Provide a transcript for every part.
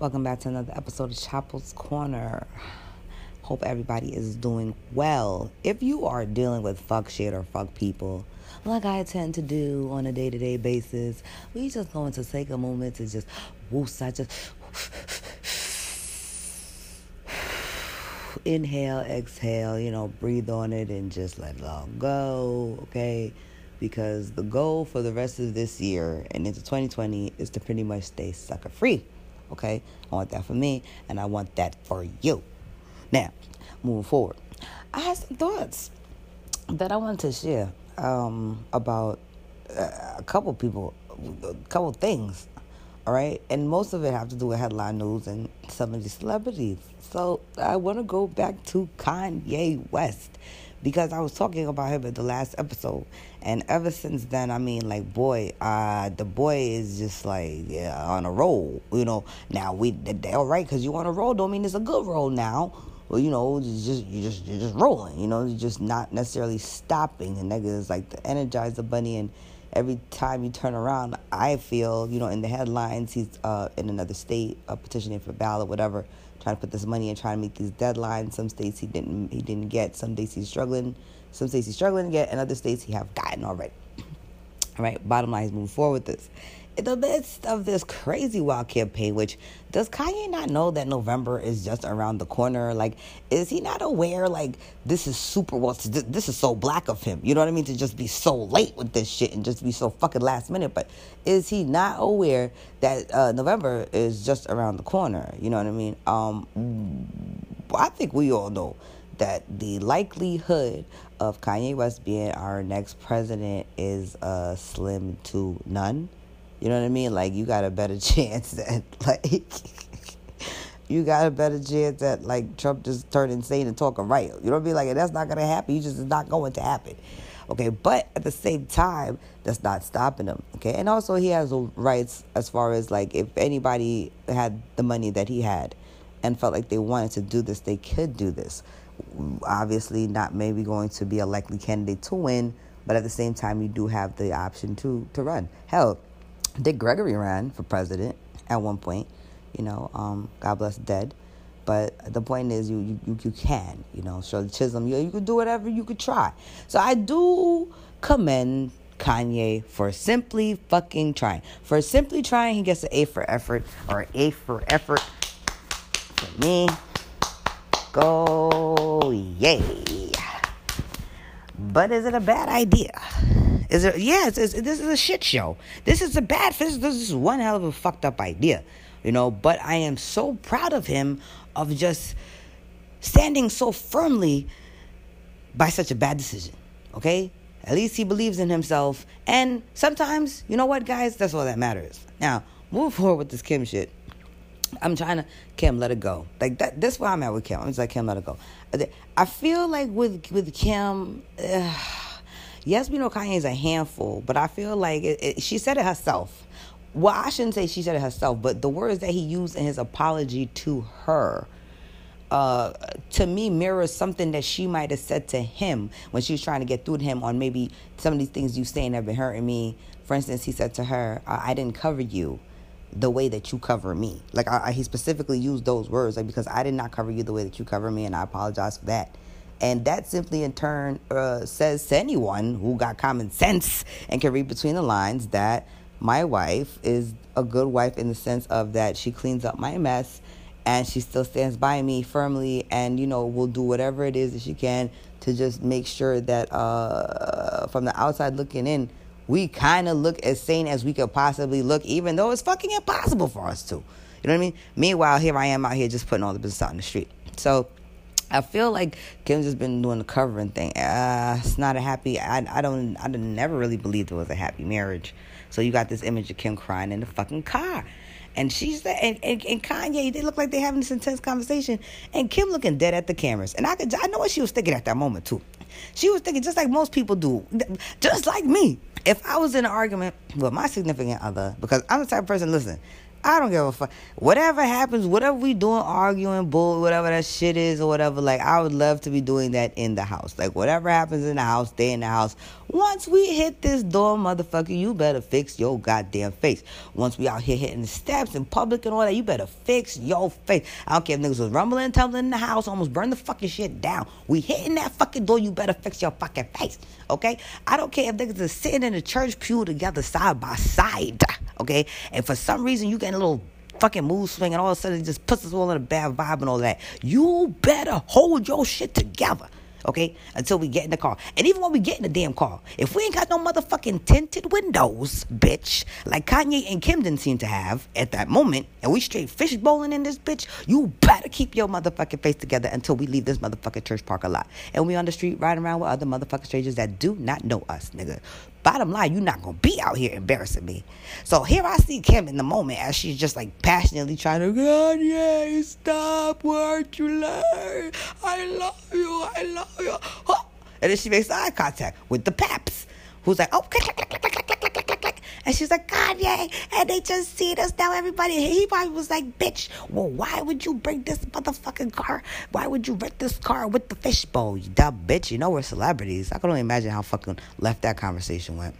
Welcome back to another episode of Chapel's Corner. Hope everybody is doing well. If you are dealing with fuck shit or fuck people, like I tend to do on a day to day basis, we just going to take a moment to just woos, I just inhale, exhale, you know, breathe on it and just let it all go, okay? Because the goal for the rest of this year and into 2020 is to pretty much stay sucker free. Okay, I want that for me, and I want that for you. Now, moving forward, I have some thoughts that I want to share um, about uh, a couple people, a couple things. All right, and most of it have to do with headline news and some of these celebrities. So I want to go back to Kanye West because I was talking about him in the last episode, and ever since then, I mean, like, boy, uh, the boy is just like yeah, on a roll. You know, now we all right because you on a roll don't mean it's a good roll now. Well, you know, you just you just you're just rolling. You know, you're just not necessarily stopping. And niggas is like the Energizer Bunny, and every time you turn around, I feel you know in the headlines he's uh, in another state, uh, petitioning for ballot, whatever trying to put this money and trying to meet these deadlines. Some states he didn't he didn't get. Some states he's struggling. Some states he's struggling to get, and other states he have gotten already. All right. Bottom line is moving forward with this. The midst of this crazy wild campaign, which does Kanye not know that November is just around the corner? Like, is he not aware? Like, this is super. Well, this is so black of him. You know what I mean? To just be so late with this shit and just be so fucking last minute. But is he not aware that uh, November is just around the corner? You know what I mean? Um, I think we all know that the likelihood of Kanye West being our next president is uh, slim to none. You know what I mean? Like you got a better chance that like you got a better chance that like Trump just turned insane and talking right. You know what I mean? Like that's not gonna happen. You just is not going to happen. Okay, but at the same time, that's not stopping him. Okay, and also he has rights as far as like if anybody had the money that he had and felt like they wanted to do this, they could do this. Obviously, not maybe going to be a likely candidate to win, but at the same time, you do have the option to to run. Hell, Dick Gregory ran for president at one point. You know, um, God bless dead. But the point is, you you, you can. You know, Shirley Chisholm. You you could do whatever you could try. So I do commend Kanye for simply fucking trying. For simply trying, he gets an A for effort or an A for effort. For me, go yay. But is it a bad idea? Is it? Yeah, it's, it's, this is a shit show. This is a bad. This, this is one hell of a fucked up idea, you know. But I am so proud of him of just standing so firmly by such a bad decision. Okay, at least he believes in himself, and sometimes, you know what, guys, that's all that matters. Now, move forward with this Kim shit. I'm trying to Kim, let it go. Like that. That's where I'm at with Kim. I'm just like Kim, let it go. I feel like with with Kim. Uh, yes, we know Kanye is a handful, but I feel like it, it, she said it herself. Well, I shouldn't say she said it herself, but the words that he used in his apology to her, uh, to me, mirrors something that she might have said to him when she was trying to get through to him on maybe some of these things you saying have been hurting me. For instance, he said to her, I, I didn't cover you the way that you cover me. Like I, I, he specifically used those words, like because I did not cover you the way that you cover me, and I apologize for that. And that simply, in turn, uh, says to anyone who got common sense and can read between the lines that my wife is a good wife in the sense of that she cleans up my mess and she still stands by me firmly and, you know, will do whatever it is that she can to just make sure that uh, from the outside looking in, we kind of look as sane as we could possibly look, even though it's fucking impossible for us to. You know what I mean? Meanwhile, here I am out here just putting all the business out in the street. So, I feel like Kim's just been doing the covering thing. Uh, it's not a happy. I I don't. I never really believed it was a happy marriage. So you got this image of Kim crying in the fucking car, and she's and, and, and Kanye. They look like they're having this intense conversation, and Kim looking dead at the cameras. And I could. I know what she was thinking at that moment too. She was thinking just like most people do, just like me. If I was in an argument with my significant other, because I'm the type of person. Listen, I don't give a fuck. Whatever happens, whatever we doing, arguing, bull, whatever that shit is or whatever, like I would love to be doing that in the house. Like whatever happens in the house, stay in the house. Once we hit this door, motherfucker, you better fix your goddamn face. Once we out here hitting the steps in public and all that, you better fix your face. I don't care if niggas was rumbling and tumbling in the house, almost burn the fucking shit down. We hitting that fucking door, you better fix your fucking face. Okay? I don't care if niggas are sitting in the church pew together side by side okay? And for some reason, you getting a little fucking mood swing, and all of a sudden it just puts us all in a bad vibe and all that. You better hold your shit together. Okay, until we get in the car. And even when we get in the damn car, if we ain't got no motherfucking tinted windows, bitch, like Kanye and Kim didn't seem to have at that moment, and we straight fish bowling in this bitch, you better keep your motherfucking face together until we leave this motherfucking church parking lot. And we on the street riding around with other motherfucking strangers that do not know us, nigga. Bottom line, you're not gonna be out here embarrassing me. So here I see Kim in the moment as she's just like passionately trying to, God, yeah, stop, won't you learn? I love you, I love you. And then she makes eye contact with the paps, who's like, oh, click, click, click, click, click, click, click, click. And she's like, Kanye, and they just see us now. Everybody, he probably was like, bitch, well, why would you bring this motherfucking car? Why would you rent this car with the fishbowl? You dumb bitch. You know we're celebrities. I can only imagine how fucking left that conversation went.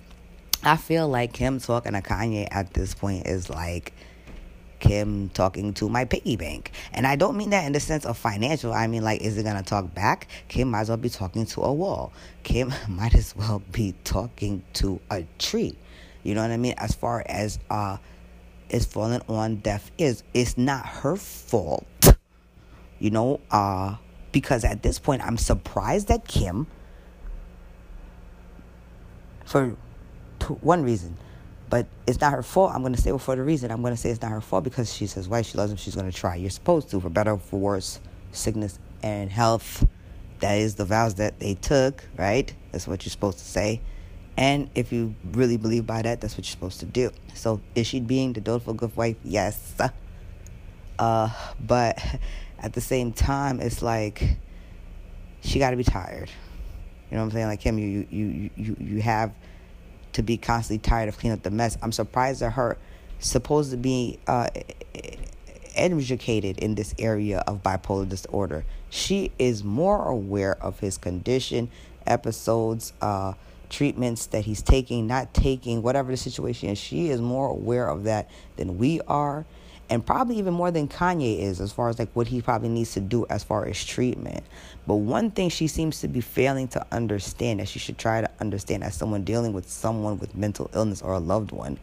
I feel like him talking to Kanye at this point is like Kim talking to my piggy bank. And I don't mean that in the sense of financial. I mean, like, is it going to talk back? Kim might as well be talking to a wall. Kim might as well be talking to a tree. You know what I mean? As far as uh is falling on deaf ears. It's not her fault. You know, uh because at this point I'm surprised that Kim for one reason. But it's not her fault. I'm going to say it for the reason. I'm going to say it's not her fault because she says, why she loves him, she's going to try. You're supposed to, for better or for worse, sickness and health. That is the vows that they took, right? That's what you're supposed to say. And if you really believe by that, that's what you're supposed to do. So is she being the dutiful good wife? Yes. Uh, but at the same time, it's like she got to be tired. You know what I'm saying? Like him, you you you you have to be constantly tired of cleaning up the mess. I'm surprised that her supposed to be uh, educated in this area of bipolar disorder. She is more aware of his condition, episodes, uh, treatments that he's taking, not taking, whatever the situation is, she is more aware of that than we are. And probably even more than Kanye is, as far as like what he probably needs to do as far as treatment. But one thing she seems to be failing to understand, that she should try to understand as someone dealing with someone with mental illness or a loved one,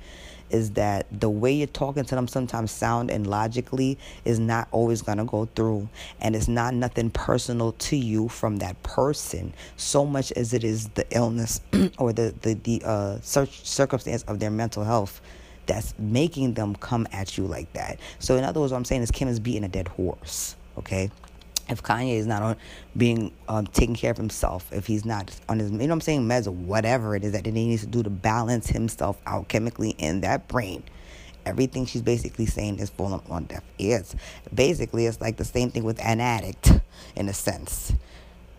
is that the way you're talking to them sometimes sound and logically is not always going to go through. And it's not nothing personal to you from that person. So much as it is the illness or the the, the uh, circumstance of their mental health that's making them come at you like that. So in other words what i'm saying is kim is beating a dead horse okay if Kanye is not on being um, taking care of himself, if he's not on his, you know what I'm saying, meds or whatever it is that he needs to do to balance himself out chemically in that brain, everything she's basically saying is falling on deaf ears. Basically, it's like the same thing with an addict in a sense.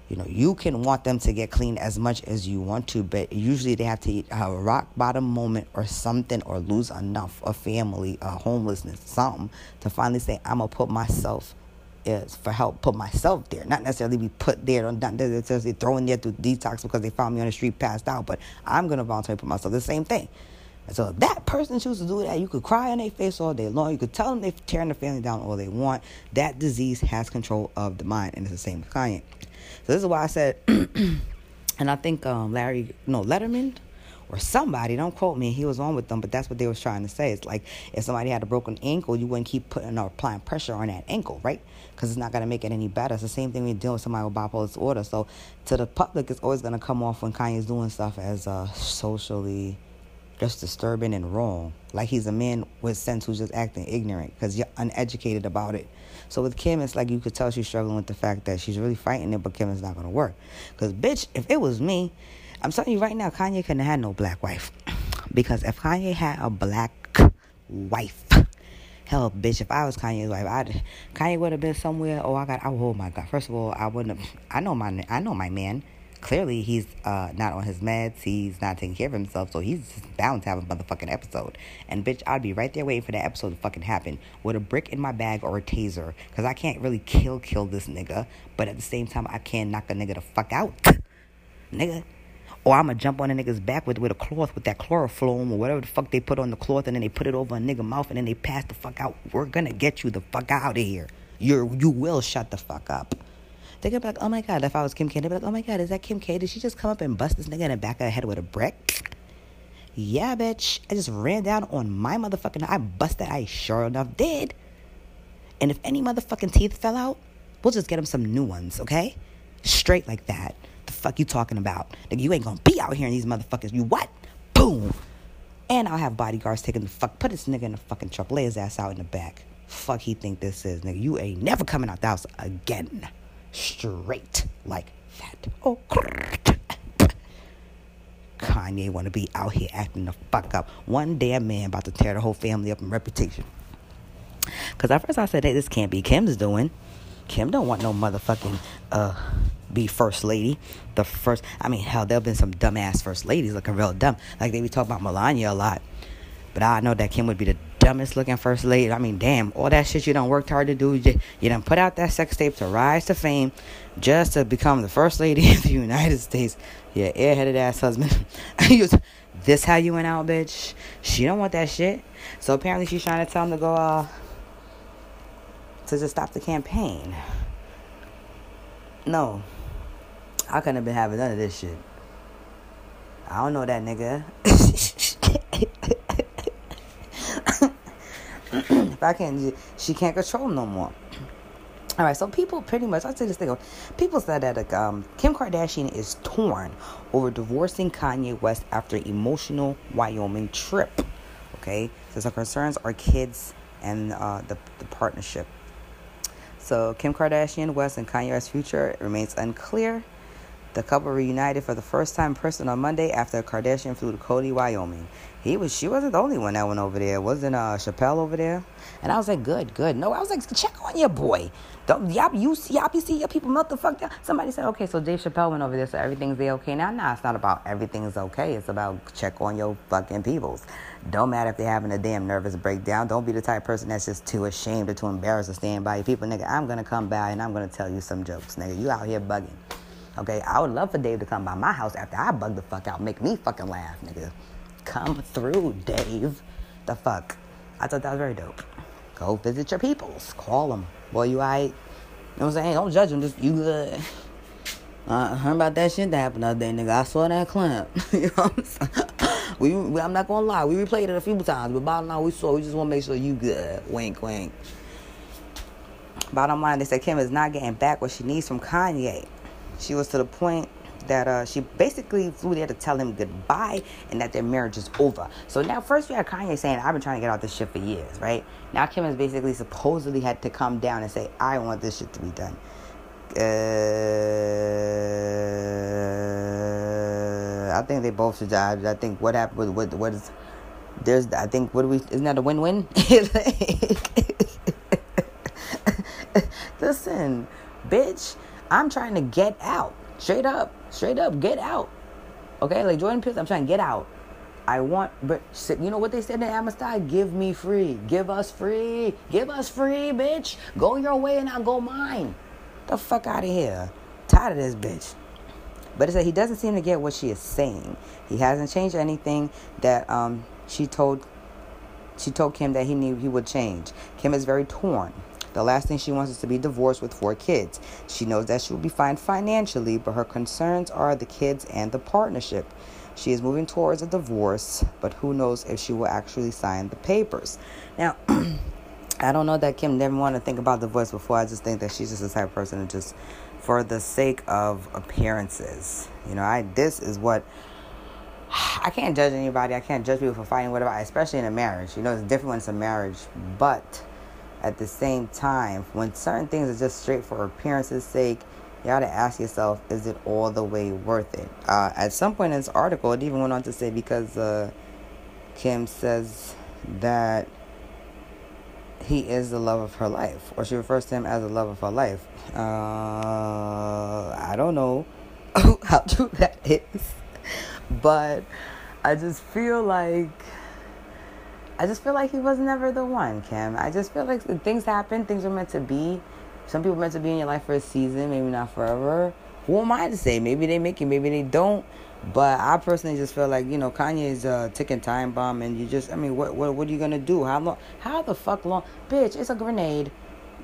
You know, you can want them to get clean as much as you want to, but usually they have to hit a rock bottom moment or something or lose enough, a family, a homelessness, something to finally say, I'm to put myself is for help put myself there, not necessarily be put there, on not necessarily thrown there to detox because they found me on the street passed out, but I'm gonna voluntarily put myself the same thing. So if that person chooses to do that, you could cry on their face all day long. You could tell them they're tearing the family down all they want. That disease has control of the mind, and it's the same Kanye. So this is why I said, and I think um, Larry, no Letterman, or somebody, don't quote me, he was on with them, but that's what they was trying to say. It's like if somebody had a broken ankle, you wouldn't keep putting or applying pressure on that ankle, right? Because it's not going to make it any better. It's the same thing you're dealing with somebody with bipolar disorder. So to the public, it's always going to come off when Kanye's doing stuff as uh, socially just disturbing and wrong. Like he's a man with sense who's just acting ignorant because you're uneducated about it. So with Kim, it's like you could tell she's struggling with the fact that she's really fighting it, but Kim is not going to work. Because, bitch, if it was me, I'm telling you right now, Kanye couldn't have had no black wife. Because if Kanye had a black wife, hell, bitch, if I was Kanye's wife, I'd Kanye would have been somewhere. Oh, I got. Oh, oh my God! First of all, I wouldn't. Have, I know my. I know my man. clearly he's uh, not on his meds. He's not taking care of himself, so he's just bound to have a motherfucking episode. And bitch, I'd be right there waiting for that episode to fucking happen with a brick in my bag or a taser, because I can't really kill kill this nigga, but at the same time I can knock a nigga the fuck out, nigga. Or I'm gonna jump on a nigga's back with, with a cloth with that chloroform or whatever the fuck they put on the cloth and then they put it over a nigga mouth and then they pass the fuck out. We're gonna get you the fuck out of here. You're you will shut the fuck up. They're gonna be like, oh my god, if I was Kim K, they'd be like, oh my god, is that Kim K? Did she just come up and bust this nigga in the back of the head with a brick? Yeah, bitch. I just ran down on my motherfucking. I busted. I sure enough did. And if any motherfucking teeth fell out, we'll just get him some new ones, okay? Straight like that. Fuck you talking about? Nigga, you ain't gonna be out here in these motherfuckers. You what? Boom. And I'll have bodyguards taking the fuck. Put this nigga in the fucking truck. Lay his ass out in the back. Fuck he think this is, nigga. You ain't never coming out the house again straight like that. Oh, Kanye want to be out here acting the fuck up. One damn man about to tear the whole family up in reputation. Cause at first I said, hey, this can't be Kim's doing. Kim don't want no motherfucking uh be first lady. The first, I mean, hell, there've been some dumbass first ladies looking real dumb. Like they be talking about Melania a lot. But I know that Kim would be the dumbest looking first lady. I mean, damn, all that shit you done worked hard to do. You, you done put out that sex tape to rise to fame just to become the first lady of the United States. Yeah, airheaded ass husband. this how you went out, bitch? She don't want that shit. So apparently she's trying to tell him to go, uh, to just stop the campaign. No. I couldn't have been having none of this shit. I don't know that nigga. if I can't, she can't control no more. All right, so people pretty much, I'll say this thing. People said that um, Kim Kardashian is torn over divorcing Kanye West after emotional Wyoming trip. Okay, so her concerns are kids and uh, the, the partnership. So Kim Kardashian West and Kanye West's future remains unclear. The couple reunited for the first time in person on Monday after Kardashian flew to Cody, Wyoming. He was she wasn't the only one that went over there. Wasn't uh Chappelle over there? And I was like, good, good. No, I was like, check on your boy. Don't y'all you see y'all be see your people melt the fuck down. Somebody said, okay, so Dave Chappelle went over there, so everything's there okay now. Nah, it's not about everything's okay. It's about check on your fucking peoples. Don't matter if they're having a damn nervous breakdown. Don't be the type person that's just too ashamed or too embarrassed to stand by your people, nigga. I'm gonna come by and I'm gonna tell you some jokes, nigga. You out here bugging. Okay, I would love for Dave to come by my house after I bug the fuck out, make me fucking laugh, nigga. Come through, Dave. The fuck? I thought that was very dope. Go visit your peoples. Call them. Boy, you alright? You know what I'm saying? Don't judge them. Just, you good. Uh, heard about that shit that happened the other day, nigga. I saw that clip. you know what I'm saying? We, we, I'm not gonna lie. We replayed it a few times, but bottom line, we saw. We just want to make sure you good. Wink, wink. Bottom line, they said Kim is not getting back what she needs from Kanye. She was to the point that uh, she basically flew there to tell him goodbye and that their marriage is over. So now, first we had Kanye saying, I've been trying to get out this shit for years, right? Now Kim has basically supposedly had to come down and say, I want this shit to be done. Uh, I think they both should die. I think what happened with what, what is there's I think what do we isn't that a win win? Listen, bitch, I'm trying to get out. Straight up. Straight up, get out. Okay, like Jordan Peterson, I'm trying to get out. I want, but you know what they said to Amistad? Give me free. Give us free. Give us free, bitch. Go your way and I'll go mine. The fuck out of here. Tired of this bitch. But it said he doesn't seem to get what she is saying. He hasn't changed anything that um, she told she told Kim that he knew he would change. Kim is very torn. The last thing she wants is to be divorced with four kids. She knows that she will be fine financially, but her concerns are the kids and the partnership. She is moving towards a divorce, but who knows if she will actually sign the papers. Now, I don't know that Kim never wanted to think about divorce before. I just think that she's just the type of person to just, for the sake of appearances, you know, I this is what I can't judge anybody. I can't judge people for fighting whatever, especially in a marriage. You know, it's different when it's a marriage, but at the same time, when certain things are just straight for appearance's sake, you gotta ask yourself, is it all the way worth it? Uh, at some point in this article, it even went on to say because uh, Kim says that he is the love of her life, or she refers to him as the love of her life. Uh, I don't know. how true that is. But I just feel like I just feel like he was never the one, Kim. I just feel like things happen, things are meant to be. Some people are meant to be in your life for a season, maybe not forever. Who am I to say? Maybe they make it, maybe they don't. But I personally just feel like you know Kanye is a ticking time bomb, and you just I mean, what what what are you gonna do? How long? How the fuck long? Bitch, it's a grenade.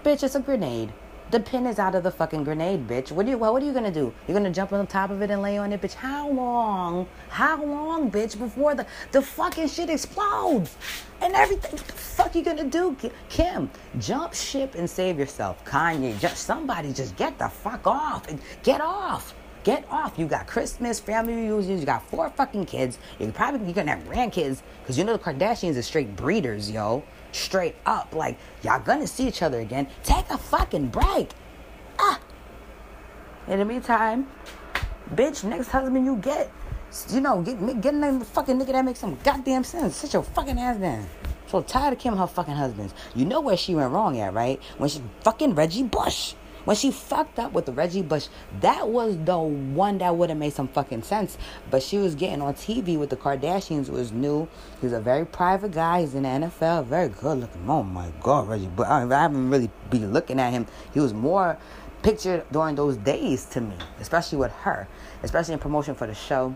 Bitch, it's a grenade. The pin is out of the fucking grenade, bitch. What do you what, are you gonna do? You're gonna jump on the top of it and lay on it, bitch. How long? How long, bitch, before the the fucking shit explodes and everything? What the fuck you gonna do, Kim? Jump ship and save yourself, Kanye. Just somebody just get the fuck off and get off. Get off. You got Christmas, family reunions. You got four fucking kids. You're probably you're gonna have grandkids because you know the Kardashians are straight breeders, yo straight up. Like, y'all gonna see each other again. Take a fucking break. Ah. In the meantime, bitch, next husband you get, you know, get, get a fucking nigga that makes some goddamn sense. Sit your fucking ass down. So tired of Kim her fucking husbands. You know where she went wrong at, right? When she fucking Reggie Bush. When she fucked up with Reggie Bush, that was the one that would have made some fucking sense. But she was getting on TV with the Kardashians. Was new. He's a very private guy. He's in the NFL. Very good looking. Oh my God, Reggie. But I, I haven't really been looking at him. He was more pictured during those days to me, especially with her, especially in promotion for the show.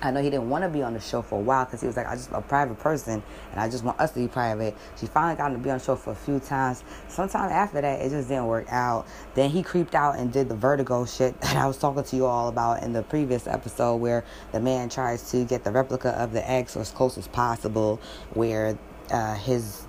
I know he didn't want to be on the show for a while because he was like, I just a private person and I just want us to be private. She finally got him to be on the show for a few times. Sometime after that, it just didn't work out. Then he creeped out and did the vertigo shit that I was talking to you all about in the previous episode, where the man tries to get the replica of the eggs as close as possible, where uh, his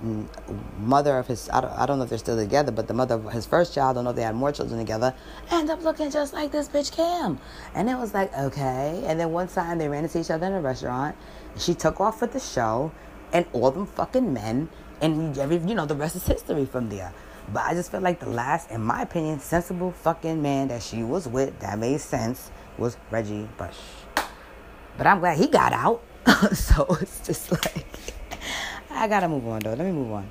mother of his I don't, I don't know if they're still together, but the mother of his first child, I don't know if they had more children together, end up looking just like this bitch Cam. And it was like, okay. And then one time they ran into each other in a restaurant. She took off with the show, and all them fucking men, and every you know the rest is history from there. But I just felt like the last, in my opinion, sensible fucking man that she was with that made sense was Reggie Bush. But I'm glad he got out. so it's just like. I gotta move on though. Let me move on.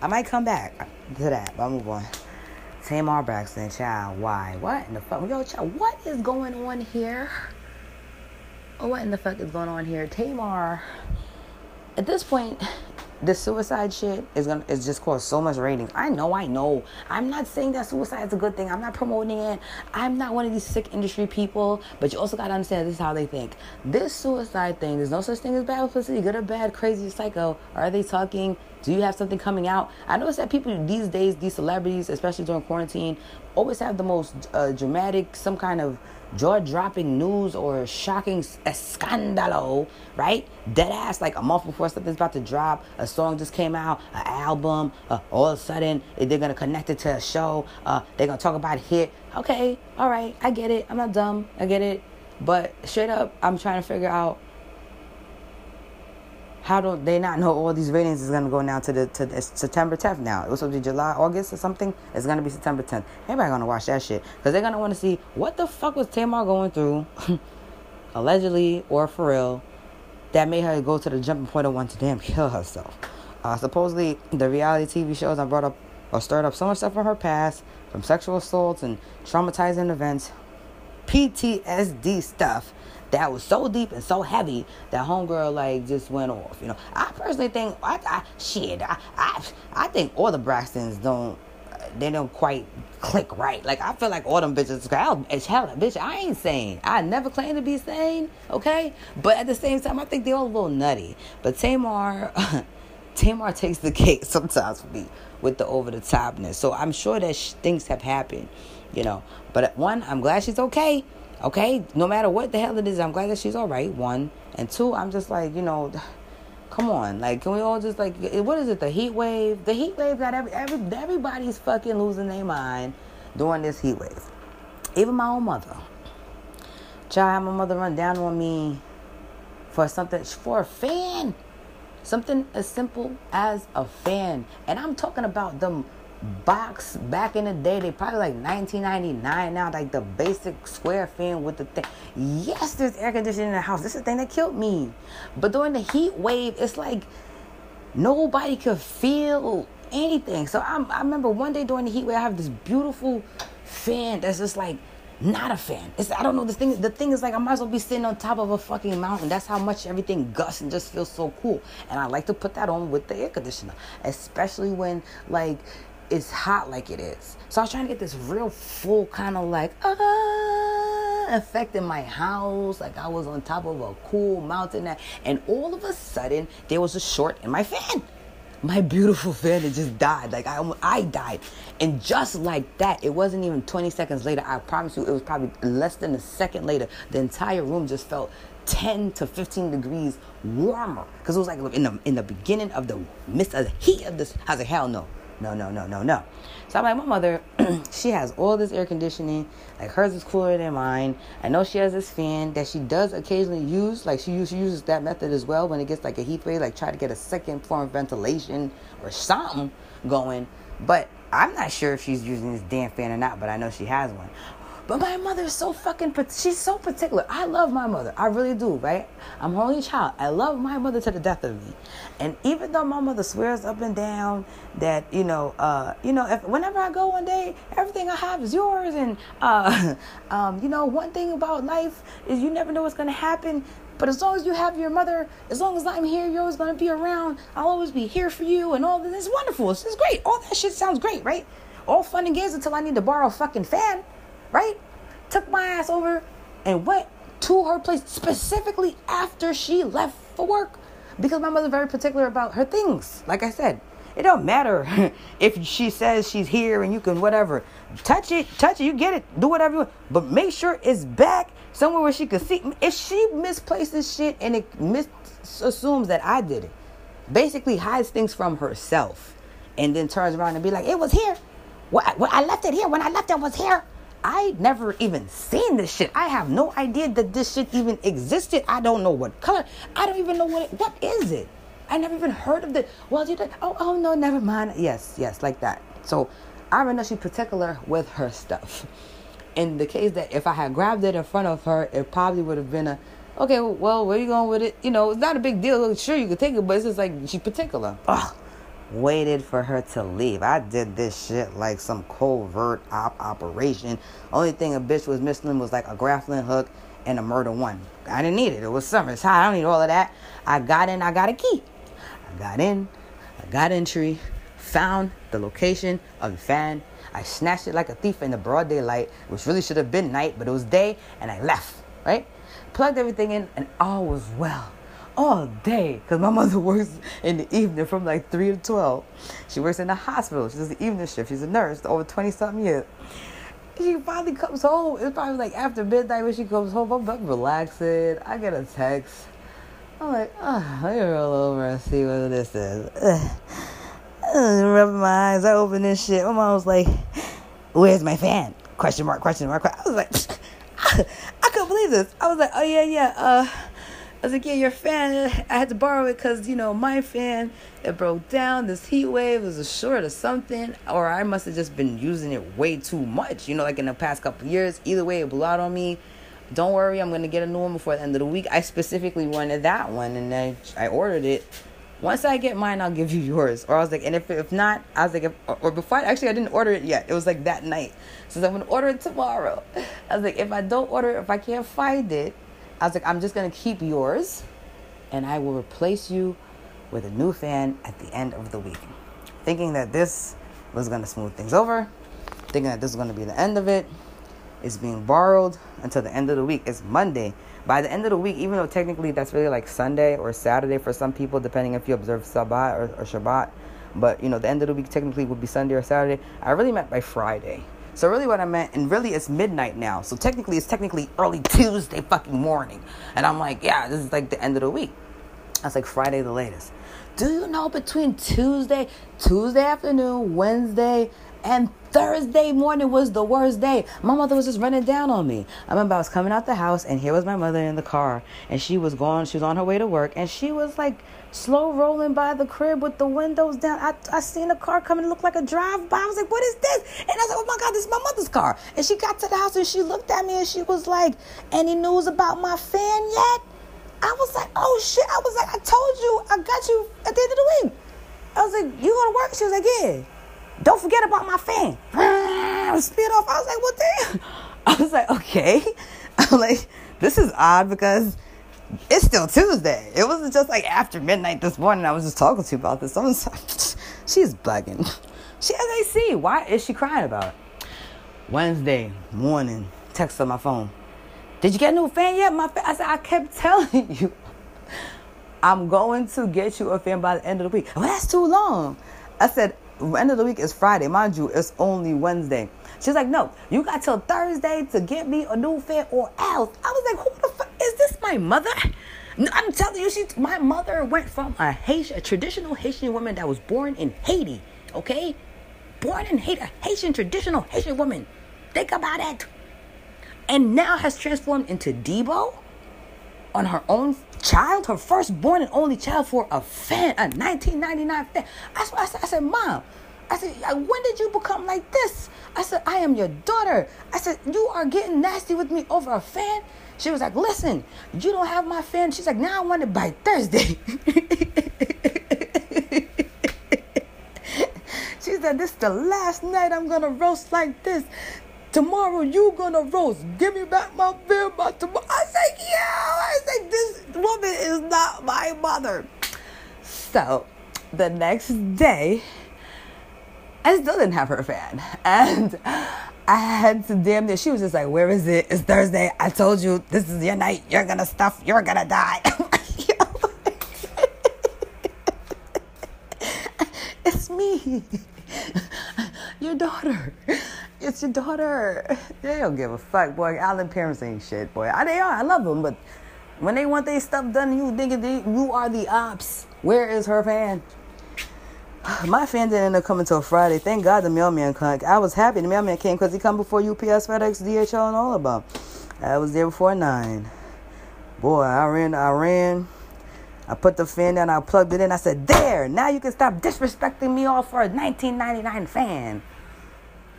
I might come back to that, but I'll move on. Tamar Braxton, child, why? What in the fuck? Yo, child, what is going on here? What in the fuck is going on here? Tamar, at this point, the suicide shit is gonna is just caused so much ratings. I know, I know. I'm not saying that suicide is a good thing. I'm not promoting it. I'm not one of these sick industry people. But you also gotta understand this is how they think. This suicide thing, there's no such thing as bad publicity, good or bad, crazy, psycho. Are they talking? Do you have something coming out? I notice that people these days, these celebrities, especially during quarantine, always have the most uh, dramatic, some kind of jaw dropping news or shocking scandalo, right? Dead ass, like a month before something's about to drop, a song just came out, an album, uh, all of a sudden they're gonna connect it to a show, uh, they're gonna talk about hit. Okay, all right, I get it. I'm not dumb, I get it. But straight up, I'm trying to figure out how do they not know all these ratings is gonna go now to the to the, September 10th now? It was supposed to be July, August or something. It's gonna be September 10th. Everybody gonna watch that shit because they're gonna want to see what the fuck was Tamar going through, allegedly or for real, that made her go to the jumping point and want to damn kill herself. Uh, supposedly, the reality TV shows I brought up or stirred up so much stuff from her past, from sexual assaults and traumatizing events, PTSD stuff that was so deep and so heavy that homegirl like just went off. You know, I personally think I, I shit. I, I I think all the Braxtons don't they don't quite click right. Like I feel like all them bitches hell, it's hell, bitch. I ain't sane. I never claim to be sane, okay? But at the same time, I think they're all a little nutty. But Tamar, Tamar takes the cake sometimes for me with the over the topness. So I'm sure that sh- things have happened, you know. But one, I'm glad she's okay. Okay, no matter what the hell it is, I'm glad that she's all right. One and two, I'm just like, you know, come on, like, can we all just like, eh, what is it? The heat wave. The heat wave got every, every everybody's fucking losing their mind during this heat wave. Even my own mother. Child, my mother run down on me for something for a fan, something as simple as a fan, and I'm talking about them box back in the day they probably like 1999 now like the basic square fan with the thing yes there's air conditioning in the house this is the thing that killed me but during the heat wave it's like nobody could feel anything so I'm, i remember one day during the heat wave i have this beautiful fan that's just like not a fan. It's I don't know. The thing the thing is like I might as well be sitting on top of a fucking mountain. That's how much everything gusts and just feels so cool. And I like to put that on with the air conditioner, especially when like it's hot like it is. So I was trying to get this real full kind of like ah effect in my house, like I was on top of a cool mountain, and all of a sudden there was a short in my fan my beautiful fan had just died. Like I, I died, and just like that, it wasn't even 20 seconds later. I promise you, it was probably less than a second later. The entire room just felt 10 to 15 degrees warmer because it was like in the in the beginning of the midst of the heat of this. I was like, hell no no, no, no, no, no. So I'm like, my mother, she has all this air conditioning. Like hers is cooler than mine. I know she has this fan that she does occasionally use. Like she, she uses that method as well when it gets like a heat wave. Like try to get a second form of ventilation or something going. But I'm not sure if she's using this damn fan or not. But I know she has one. But my mother is so fucking, she's so particular. I love my mother. I really do, right? I'm her only child. I love my mother to the death of me. And even though my mother swears up and down that, you know, uh, you know, if whenever I go one day, everything I have is yours. And, uh, um, you know, one thing about life is you never know what's going to happen. But as long as you have your mother, as long as I'm here, you're always going to be around. I'll always be here for you and all this. It's wonderful. Is great. All that shit sounds great, right? All fun and games until I need to borrow a fucking fan right? Took my ass over and went to her place specifically after she left for work because my mother's very particular about her things. Like I said, it don't matter if she says she's here and you can whatever touch it, touch it, you get it, do whatever you want, but make sure it's back somewhere where she can see. If she misplaces shit and it mis- assumes that I did it, basically hides things from herself, and then turns around and be like, "It was here. I, I left it here. When I left it was here." I never even seen this shit. I have no idea that this shit even existed. I don't know what color. I don't even know what it, what is it. I never even heard of it. Well, you. Oh, oh no, never mind. Yes, yes, like that. So I know she's particular with her stuff. In the case that if I had grabbed it in front of her, it probably would have been a, okay, well, where you going with it? You know, it's not a big deal. Sure, you could take it, but it's just like she's particular. Ugh waited for her to leave. I did this shit like some covert op operation. Only thing a bitch was missing was like a grappling hook and a murder one. I didn't need it. It was summer. It's hot. I don't need all of that. I got in. I got a key. I got in. I got entry. Found the location of the fan. I snatched it like a thief in the broad daylight, which really should have been night, but it was day, and I left. Right? Plugged everything in, and all was well all day because my mother works in the evening from like 3 to 12. She works in the hospital. She does the evening shift. She's a nurse over 20 something years. She finally comes home. It's probably like after midnight when she comes home. I'm like relaxing. I get a text. I'm like, oh, let me roll over and see what this is. Rubbing my eyes. I open this shit. My mom was like, where's my fan? Question mark, question mark. I was like, I couldn't believe this. I was like, oh yeah, yeah. Uh, I was like, yeah, your fan, I had to borrow it because, you know, my fan, it broke down. This heat wave was a short or something. Or I must have just been using it way too much, you know, like in the past couple years. Either way, it blew out on me. Don't worry, I'm going to get a new one before the end of the week. I specifically wanted that one and then I ordered it. Once I get mine, I'll give you yours. Or I was like, and if, if not, I was like, if, or before, actually, I didn't order it yet. It was like that night. So I'm going to order it tomorrow. I was like, if I don't order it, if I can't find it, I was like, I'm just going to keep yours and I will replace you with a new fan at the end of the week. Thinking that this was going to smooth things over, thinking that this is going to be the end of it. It's being borrowed until the end of the week. It's Monday. By the end of the week, even though technically that's really like Sunday or Saturday for some people, depending if you observe Sabbath or, or Shabbat, but you know, the end of the week technically would be Sunday or Saturday. I really meant by Friday. So really what I meant, and really it's midnight now. So technically it's technically early Tuesday fucking morning. And I'm like, yeah, this is like the end of the week. That's like Friday the latest. Do you know between Tuesday, Tuesday afternoon, Wednesday, and Thursday morning was the worst day. My mother was just running down on me. I remember I was coming out the house and here was my mother in the car and she was going, she was on her way to work and she was like slow rolling by the crib with the windows down. I, I seen a car coming, look like a drive by. I was like, what is this? And I was like, oh my God, this is my mother's car. And she got to the house and she looked at me and she was like, any news about my fan yet? I was like, oh shit. I was like, I told you I got you at the end of the week. I was like, you gonna work? She was like, yeah. Don't forget about my fan. Spit off. I was like, well, damn. I was like, okay. I'm like, this is odd because it's still Tuesday. It wasn't just like after midnight this morning. I was just talking to you about this. I was like, she's bugging. She has AC. Why is she crying about it? Wednesday morning, text on my phone. Did you get a new fan yet? My? I said, I kept telling you. I'm going to get you a fan by the end of the week. Well, that's too long. I said, end of the week is Friday. Mind you, it's only Wednesday. She's like, no, you got till Thursday to get me a new fan or else. I was like, who is this? My mother? I'm telling you, she, my mother went from a Haitian, a traditional Haitian woman that was born in Haiti, okay? Born in Haiti, a Haitian traditional Haitian woman. Think about it. And now has transformed into Deebo on her own child, her firstborn and only child for a fan, a 1999 fan. I, I, I said, Mom, I said, when did you become like this? I said, I am your daughter. I said, you are getting nasty with me over a fan. She was like, listen, you don't have my fan. She's like, now I want it by Thursday. she said, this is the last night I'm going to roast like this. Tomorrow you gonna roast. Give me back my fan by tomorrow. I said, yeah. I said, this woman is not my mother. So the next day, I still didn't have her fan. And I had to damn near, she was just like, Where is it? It's Thursday. I told you this is your night. You're gonna stuff. You're gonna die. it's me. Your daughter. It's your daughter. They don't give a fuck, boy. Island parents ain't shit, boy. I, they are. I love them, but when they want their stuff done, you think you are the ops. Where is her fan? My fan didn't end up coming till Friday. Thank God the mailman came. I was happy the mailman came because he come before UPS, FedEx, DHL, and all of them. I was there before nine. Boy, I ran, I ran. I put the fan down, I plugged it in. I said, There, now you can stop disrespecting me all for a 1999 fan.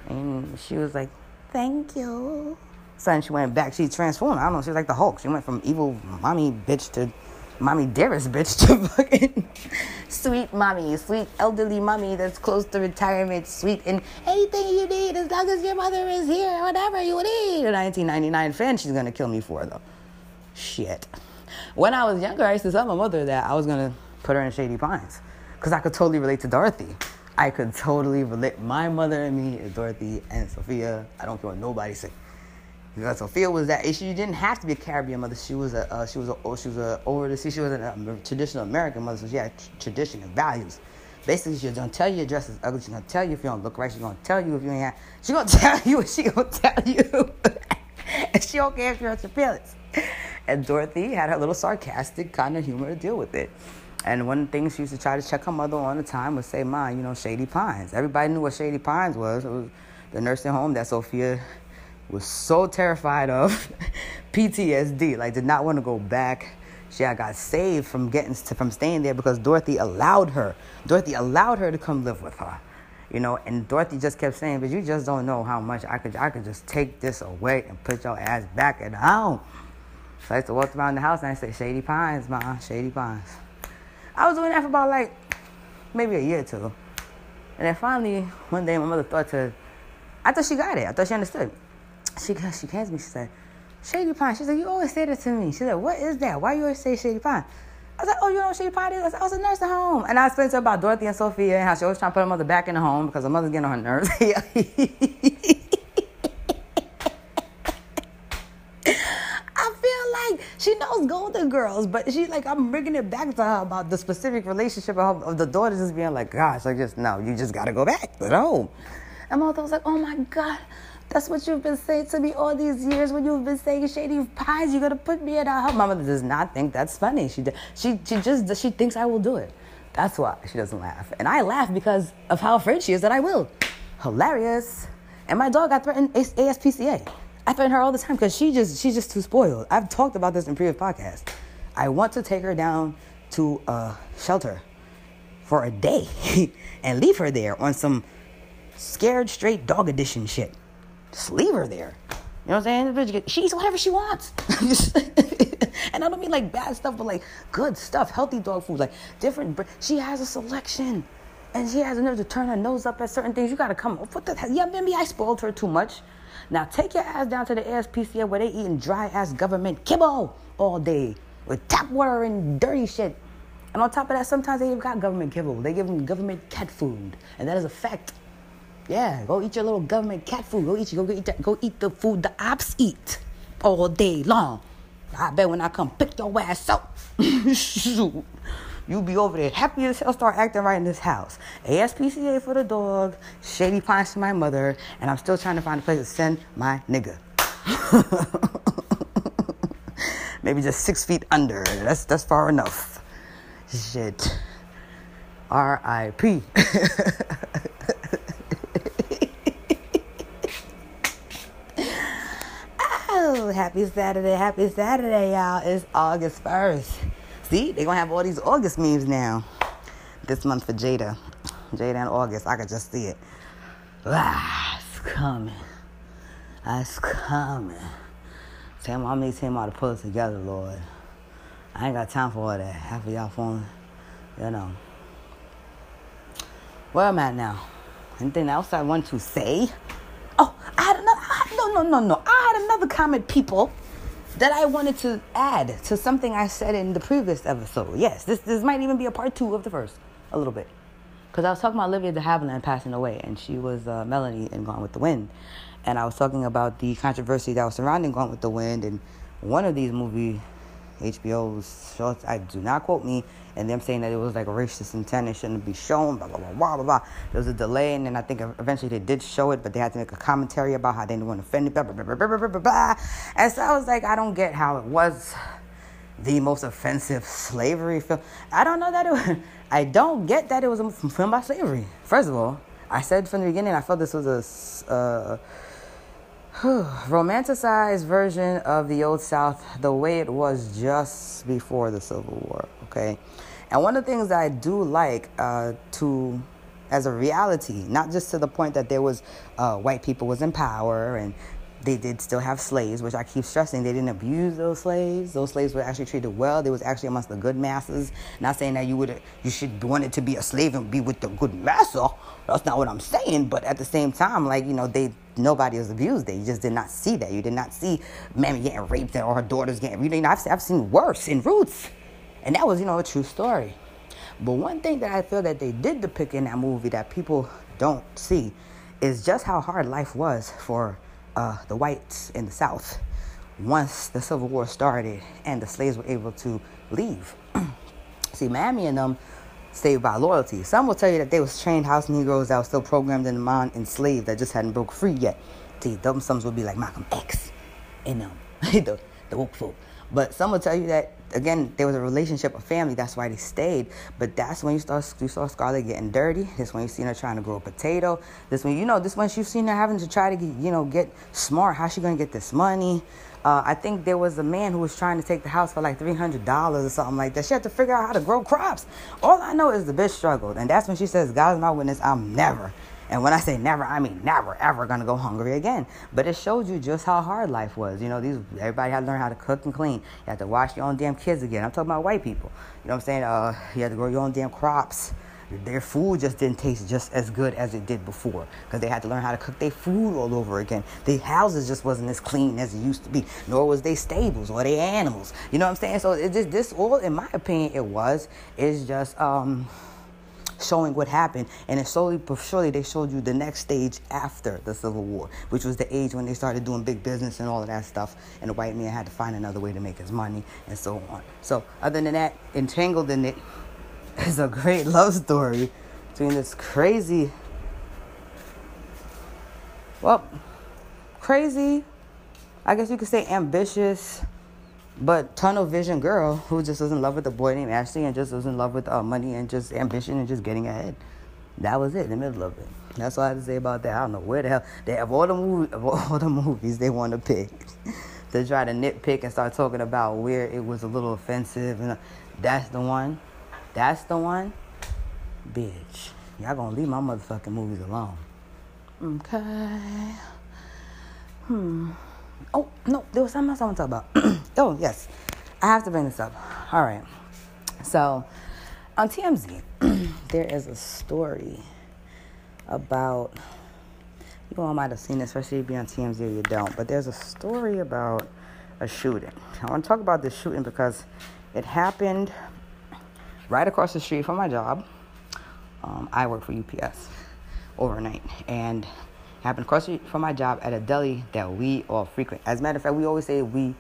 And she was like, Thank you. Then she went back. She transformed. I don't know. She was like the Hulk. She went from evil mommy bitch to mommy dearest bitch to fucking sweet mommy, sweet elderly mommy that's close to retirement, sweet and anything you need as long as your mother is here, whatever you need. A 1999 fan she's gonna kill me for though. Shit. When I was younger, I used to tell my mother that I was gonna put her in Shady Pines because I could totally relate to Dorothy. I could totally relate. My mother and me is Dorothy and Sophia. I don't care what nobody say. Because Sophia was that she didn't have to be a Caribbean mother. She was a uh, she was a oh, she was a over the sea. She was a um, traditional American mother, so she had tradition and values. Basically, she's gonna tell you your dress is ugly. She's gonna tell you if you don't look right. She's gonna tell you if you ain't. Have, she's gonna tell you. What she gonna tell you. and she don't care if you hurt your feelings. And Dorothy had her little sarcastic kind of humor to deal with it. And one of the things she used to try to check her mother on the time was say, "Ma, you know, Shady Pines." Everybody knew what Shady Pines was. It was the nursing home that Sophia was so terrified of PTSD, like did not want to go back. She had got saved from getting to, from staying there because Dorothy allowed her. Dorothy allowed her to come live with her, you know. And Dorothy just kept saying, "But you just don't know how much I could I could just take this away and put your ass back at home." So I used to walk around the house and I say, "Shady Pines, ma, Shady Pines." I was doing that for about like maybe a year or two, and then finally one day my mother thought to, I thought she got it. I thought she understood she she to me. She said, "Shady Pine." She said, "You always say that to me." She said, "What is that? Why you always say Shady Pine?" I was like, "Oh, you know what Shady Pine is?" I, said, I was a nurse at home, and I explained to her about Dorothy and Sophia and how she always trying to put her mother back in the home because her mother's getting on her nerves. I feel like she knows Golden Girls, but she like I'm bringing it back to her about the specific relationship of, of the daughters just being like, "Gosh, like just no, you just gotta go back at home." And my mother was like, "Oh my God." That's what you've been saying to me all these years when you've been saying shady pies. You're gonna put me in a home. Mama does not think that's funny. She she she just she thinks I will do it. That's why she doesn't laugh, and I laugh because of how afraid she is that I will. Hilarious. And my dog got threatened ASPCA. I threaten her all the time because she just she's just too spoiled. I've talked about this in previous podcasts. I want to take her down to a shelter for a day and leave her there on some scared straight dog edition shit. Just leave her there. You know what I'm saying? She eats whatever she wants. and I don't mean like bad stuff, but like good stuff, healthy dog food, like different. She has a selection. and she has a nerve to turn her nose up at certain things. You gotta come. What the hell? Yeah, maybe I spoiled her too much. Now take your ass down to the ASPCA where they eating dry ass government kibble all day with tap water and dirty shit. And on top of that, sometimes they even got government kibble. They give them government cat food, and that is a fact. Yeah, go eat your little government cat food. Go eat, go eat, that, go eat the food the ops eat all day long. I bet when I come pick your ass up, shoot, you be over there happy as hell, start acting right in this house. ASPCA for the dog, Shady Pines for my mother, and I'm still trying to find a place to send my nigga. Maybe just six feet under. That's that's far enough. Shit. R.I.P. oh, happy Saturday, happy Saturday, y'all. It's August 1st. See, they're gonna have all these August memes now. This month for Jada. Jada and August, I could just see it. Ah, it's coming. It's coming. Tell me how many time to pull it together, Lord. I ain't got time for all that. Half of y'all phone, you know. Where am I now? Anything else I want to say? Oh, I had another. I, no, no, no, no. I had another comment, people, that I wanted to add to something I said in the previous episode. Yes, this this might even be a part two of the first, a little bit, because I was talking about Olivia de Havilland passing away, and she was uh, Melanie in Gone with the Wind, and I was talking about the controversy that was surrounding Gone with the Wind, and one of these movie HBO's shows. I do not quote me, and them saying that it was like racist intent, it shouldn't be shown, blah blah blah blah blah blah. There was a delay, and then I think eventually they did show it, but they had to make a commentary about how they didn't want to offend it, blah blah blah blah blah blah blah. blah. And so I was like, I don't get how it was the most offensive slavery film. I don't know that it. Was, I don't get that it was a film about slavery. First of all, I said from the beginning I felt this was a. Uh, romanticized version of the old South the way it was just before the Civil War. Okay, and one of the things that I do like uh, to as a reality, not just to the point that there was uh, white people was in power and they did still have slaves, which I keep stressing. They didn't abuse those slaves. Those slaves were actually treated well. They was actually amongst the good masses. Not saying that you would you should want it to be a slave and be with the good master. That's not what I'm saying. But at the same time, like you know, they nobody was abused. there. You just did not see that. You did not see mammy getting raped or her daughters getting. You know, I've, I've seen worse in Roots, and that was you know a true story. But one thing that I feel that they did depict in that movie that people don't see is just how hard life was for uh, the whites in the South once the Civil War started and the slaves were able to leave. See, Mammy and them stayed by loyalty. Some will tell you that they was trained house Negroes that were still programmed in the mind enslaved that just hadn't broke free yet. See, them some would be like Malcolm X and um, the, the woke folk. But some will tell you that again, there was a relationship, a family. That's why they stayed. But that's when you start you saw Scarlett getting dirty. This when you seen her trying to grow a potato. This when you know this when you've seen her having to try to get you know get smart. How's she gonna get this money? Uh, I think there was a man who was trying to take the house for like three hundred dollars or something like that. She had to figure out how to grow crops. All I know is the bitch struggled, and that's when she says, "God's my witness, I'm never." And when I say never, I mean never, ever gonna go hungry again. But it showed you just how hard life was. You know, these everybody had to learn how to cook and clean. You had to wash your own damn kids again. I'm talking about white people. You know what I'm saying? Uh, you had to grow your own damn crops. Their food just didn't taste just as good as it did before because they had to learn how to cook their food all over again. Their houses just wasn't as clean as it used to be, nor was they stables or their animals. You know what I'm saying? So it just this all, in my opinion, it was is just um showing what happened. And then slowly but surely they showed you the next stage after the Civil War, which was the age when they started doing big business and all of that stuff. And the white man had to find another way to make his money and so on. So other than that, entangled in it is a great love story between this crazy, well, crazy, I guess you could say ambitious but tunnel vision girl who just was in love with a boy named Ashley and just was in love with uh, money and just ambition and just getting ahead. That was it in the middle of it. That's all I had to say about that. I don't know where the hell they have all the movie, all the movies they want to pick to try to nitpick and start talking about where it was a little offensive and uh, that's the one. That's the one. Bitch, y'all gonna leave my motherfucking movies alone. Okay. Hmm. Oh, no, there was something else I want to talk about. oh, yes. I have to bring this up. All right. So, on TMZ, there is a story about you all might have seen it, especially if you're on TMZ or you don't, but there's a story about a shooting. I want to talk about this shooting because it happened right across the street from my job. Um, I work for UPS overnight, and happened across the street from my job at a deli that we all frequent. As a matter of fact, we always say we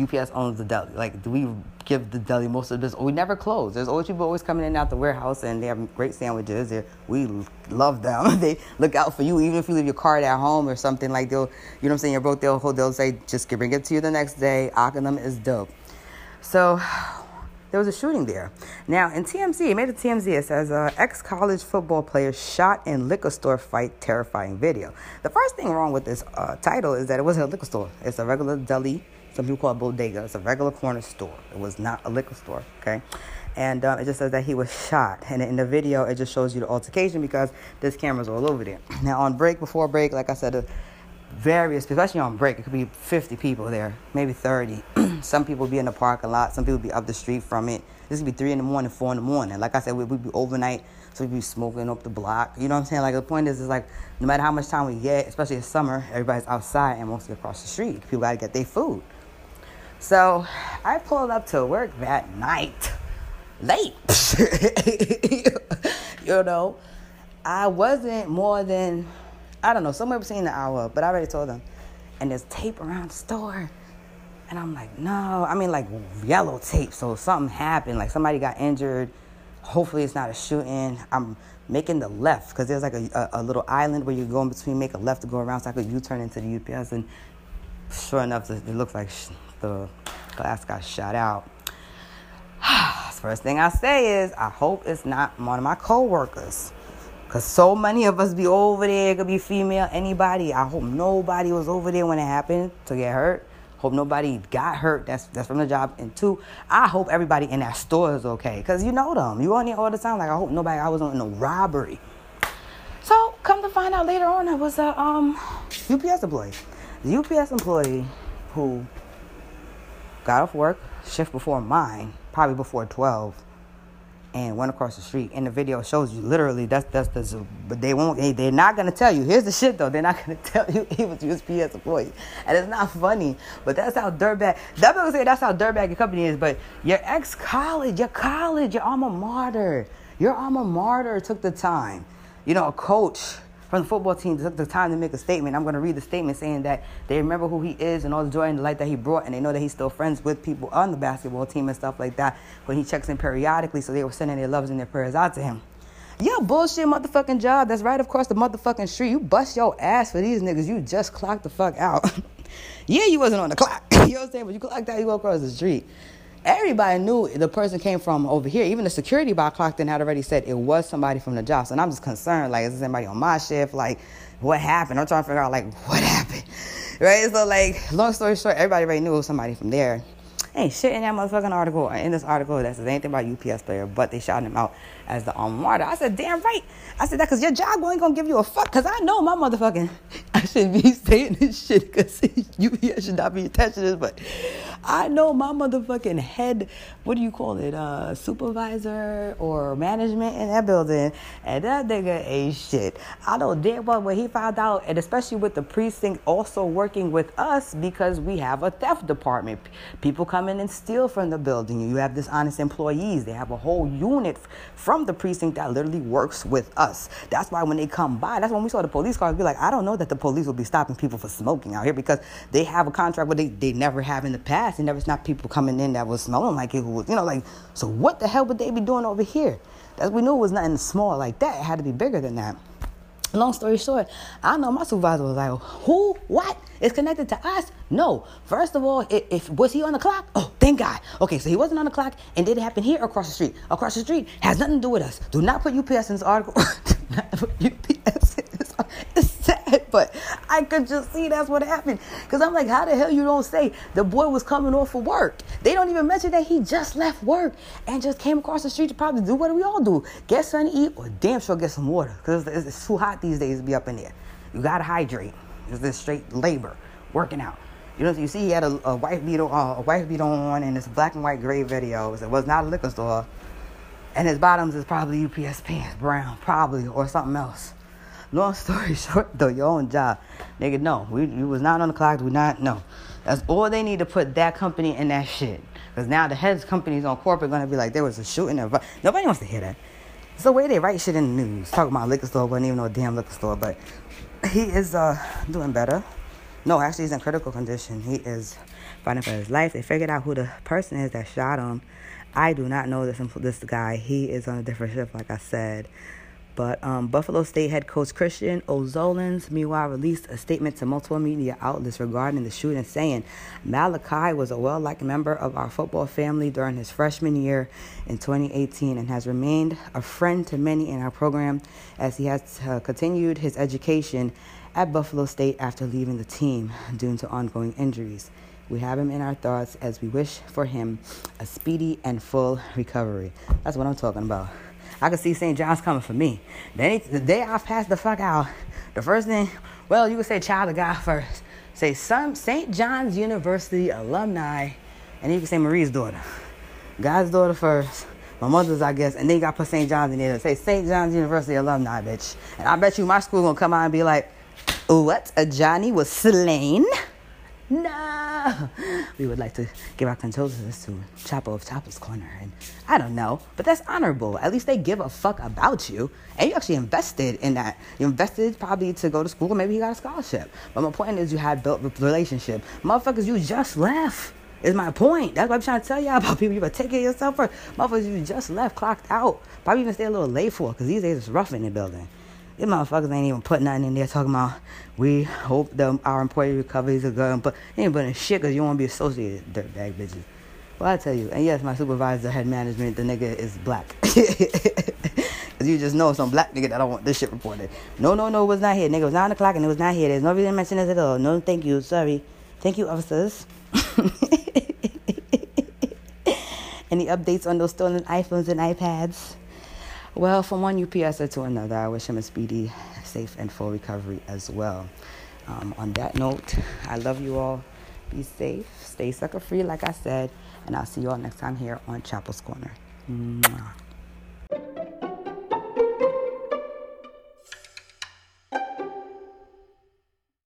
UPS owns the deli. Like, do we give the deli most of the business? We never close. There's always people always coming in and out the warehouse, and they have great sandwiches. They're, we love them. they look out for you, even if you leave your card at home or something. Like they'll, you know what I'm saying? You're broke. They'll hold. they'll say just bring it to you the next day. them is dope. So there was a shooting there. Now in TMZ, it made a TMZ. It says uh, ex-college football player shot in liquor store fight, terrifying video. The first thing wrong with this uh, title is that it wasn't a liquor store. It's a regular deli some people call it bodega. It's a regular corner store. It was not a liquor store, okay? And um, it just says that he was shot. And in the video, it just shows you the altercation because there's cameras all over there. Now, on break, before break, like I said, uh, various, especially on break, it could be 50 people there, maybe 30. some people be in the parking lot. Some people be up the street from it. This could be 3 in the morning, 4 in the morning. Like I said, we'd we be overnight, so we'd be smoking up the block. You know what I'm saying? Like, the point is, is like, no matter how much time we get, especially in summer, everybody's outside and mostly across the street. People got to get their food. So I pulled up to work that night, late. you know, I wasn't more than, I don't know, somewhere between an hour, but I already told them. And there's tape around the store. And I'm like, no, I mean, like yellow tape. So something happened, like somebody got injured. Hopefully, it's not a shooting. I'm making the left because there's like a, a, a, little island where you go in between, make a left to go around so I could U turn into the UPS. And sure enough, it looks like the glass got shot out. First thing I say is, I hope it's not one of my coworkers. Cause so many of us be over there, it could be female, anybody. I hope nobody was over there when it happened to get hurt. Hope nobody got hurt. That's that's from the job. And two, I hope everybody in that store is okay. Cause you know them. You on there all the time. Like I hope nobody. I wasn't in a robbery. So come to find out later on, I was a um UPS employee. The UPS employee who got off work, shift before mine, probably before 12, and went across the street. And the video shows you literally that's that's the but they won't they, they're not gonna tell you. Here's the shit though, they're not gonna tell you he was USPS employee. And it's not funny, but that's how dirtbag people say that's how dirtbag your company is, but your ex college, your college, your alma mater, your alma mater took the time. You know, a coach from the football team took the time to make a statement. I'm going to read the statement saying that they remember who he is and all the joy and the light that he brought, and they know that he's still friends with people on the basketball team and stuff like that. When he checks in periodically, so they were sending their loves and their prayers out to him. Yeah, bullshit motherfucking job that's right across the motherfucking street. You bust your ass for these niggas. You just clocked the fuck out. yeah, you wasn't on the clock. you know what I'm saying? But you clocked out, you go across the street everybody knew the person came from over here. Even the security by clocked in had already said it was somebody from the job. So I'm just concerned, like, is this anybody on my shift? Like, what happened? I'm trying to figure out, like, what happened? Right? So, like, long story short, everybody already knew it was somebody from there. Ain't shit in that motherfucking article, in this article that says anything about UPS player, but they shouted him out as the alma mater. I said, damn right. I said that because your job ain't gonna give you a fuck. Because I know my motherfucking, I shouldn't be saying this shit because UPS should not be attached to this, but I know my motherfucking head, what do you call it, uh, supervisor or management in that building, and that nigga ain't shit. I know damn well when he found out, and especially with the precinct also working with us because we have a theft department. People come in and steal from the building. You have dishonest employees. They have a whole unit from the precinct that literally works with us. That's why when they come by, that's when we saw the police cars be like, I don't know that the police will be stopping people for smoking out here because they have a contract where they, they never have in the past and never stopped people coming in that was smelling like it was, you know, like, so what the hell would they be doing over here? That we knew it was nothing small like that. It had to be bigger than that. Long story short, I know my supervisor was like, "Who? What? It's connected to us?" No. First of all, if, if was he on the clock? Oh, thank God. Okay, so he wasn't on the clock, and did it happen here across the street? Across the street has nothing to do with us. Do not put UPS in this article. not put UPS in this. It's sad, but I could just see that's what happened. Cause I'm like, how the hell you don't say the boy was coming off of work? They don't even mention that he just left work and just came across the street to probably do what we all do: get something to eat or damn sure get some water. Cause it's, it's too hot these days to be up in there. You gotta hydrate. It's this straight labor, working out. You know, you see, he had a, a white beetle, uh, a white beetle on in this black and white gray videos. It was not a liquor store. And his bottoms is probably UPS pants, brown, probably, or something else. Long story short, though, your own job. Nigga, no. We, we was not on the clock. We not, no. That's all they need to put that company in that shit. Because now the heads companies on corporate going to be like, there was a shooting. Of, nobody wants to hear that. It's the way they write shit in the news. Talking about liquor store, wasn't even no damn liquor store. But he is uh, doing better. No, actually, he's in critical condition. He is fighting for his life. They figured out who the person is that shot him. I do not know this this guy. He is on a different ship, like I said. But um, Buffalo State head coach Christian O'Zolins, meanwhile, released a statement to multiple media outlets regarding the shooting, saying Malachi was a well liked member of our football family during his freshman year in 2018 and has remained a friend to many in our program as he has uh, continued his education at Buffalo State after leaving the team due to ongoing injuries. We have him in our thoughts as we wish for him a speedy and full recovery. That's what I'm talking about. I could see St. John's coming for me. The, the day I pass the fuck out, the first thing, well, you could say child of God first. Say some St. John's University alumni, and you can say Marie's daughter. God's daughter first. My mother's, I guess, and then you got put St. John's in there. Say St. John's University alumni, bitch. And I bet you my school gonna come out and be like, what? A Johnny was slain? No. We would like to give our condolences to Chapel of Chapel's Corner. And I don't know, but that's honorable. At least they give a fuck about you. And you actually invested in that. You invested probably to go to school, maybe you got a scholarship. But my point is, you had built a relationship. Motherfuckers, you just left. Is my point. That's what I'm trying to tell y'all about people. You better take care of yourself first. Motherfuckers, you just left, clocked out. Probably even stay a little late for because these days it's rough in the building. These motherfuckers ain't even put nothing in there talking about we hope the, our employee recoveries are good. But ain't putting shit because you want to be associated, with dirtbag bitches. Well, I tell you, and yes, my supervisor, head management, the nigga is black. Cause you just know some black nigga that don't want this shit reported. No, no, no, it was not here. Nigga, it was 9 o'clock and it was not here. There's no reason to mention this at all. No, thank you. Sorry. Thank you, officers. Any updates on those stolen iPhones and iPads? Well, from one UPSer to another, I wish him a speedy, safe, and full recovery as well. Um, on that note, I love you all. Be safe, stay sucker free, like I said, and I'll see you all next time here on Chapel's Corner. Mwah.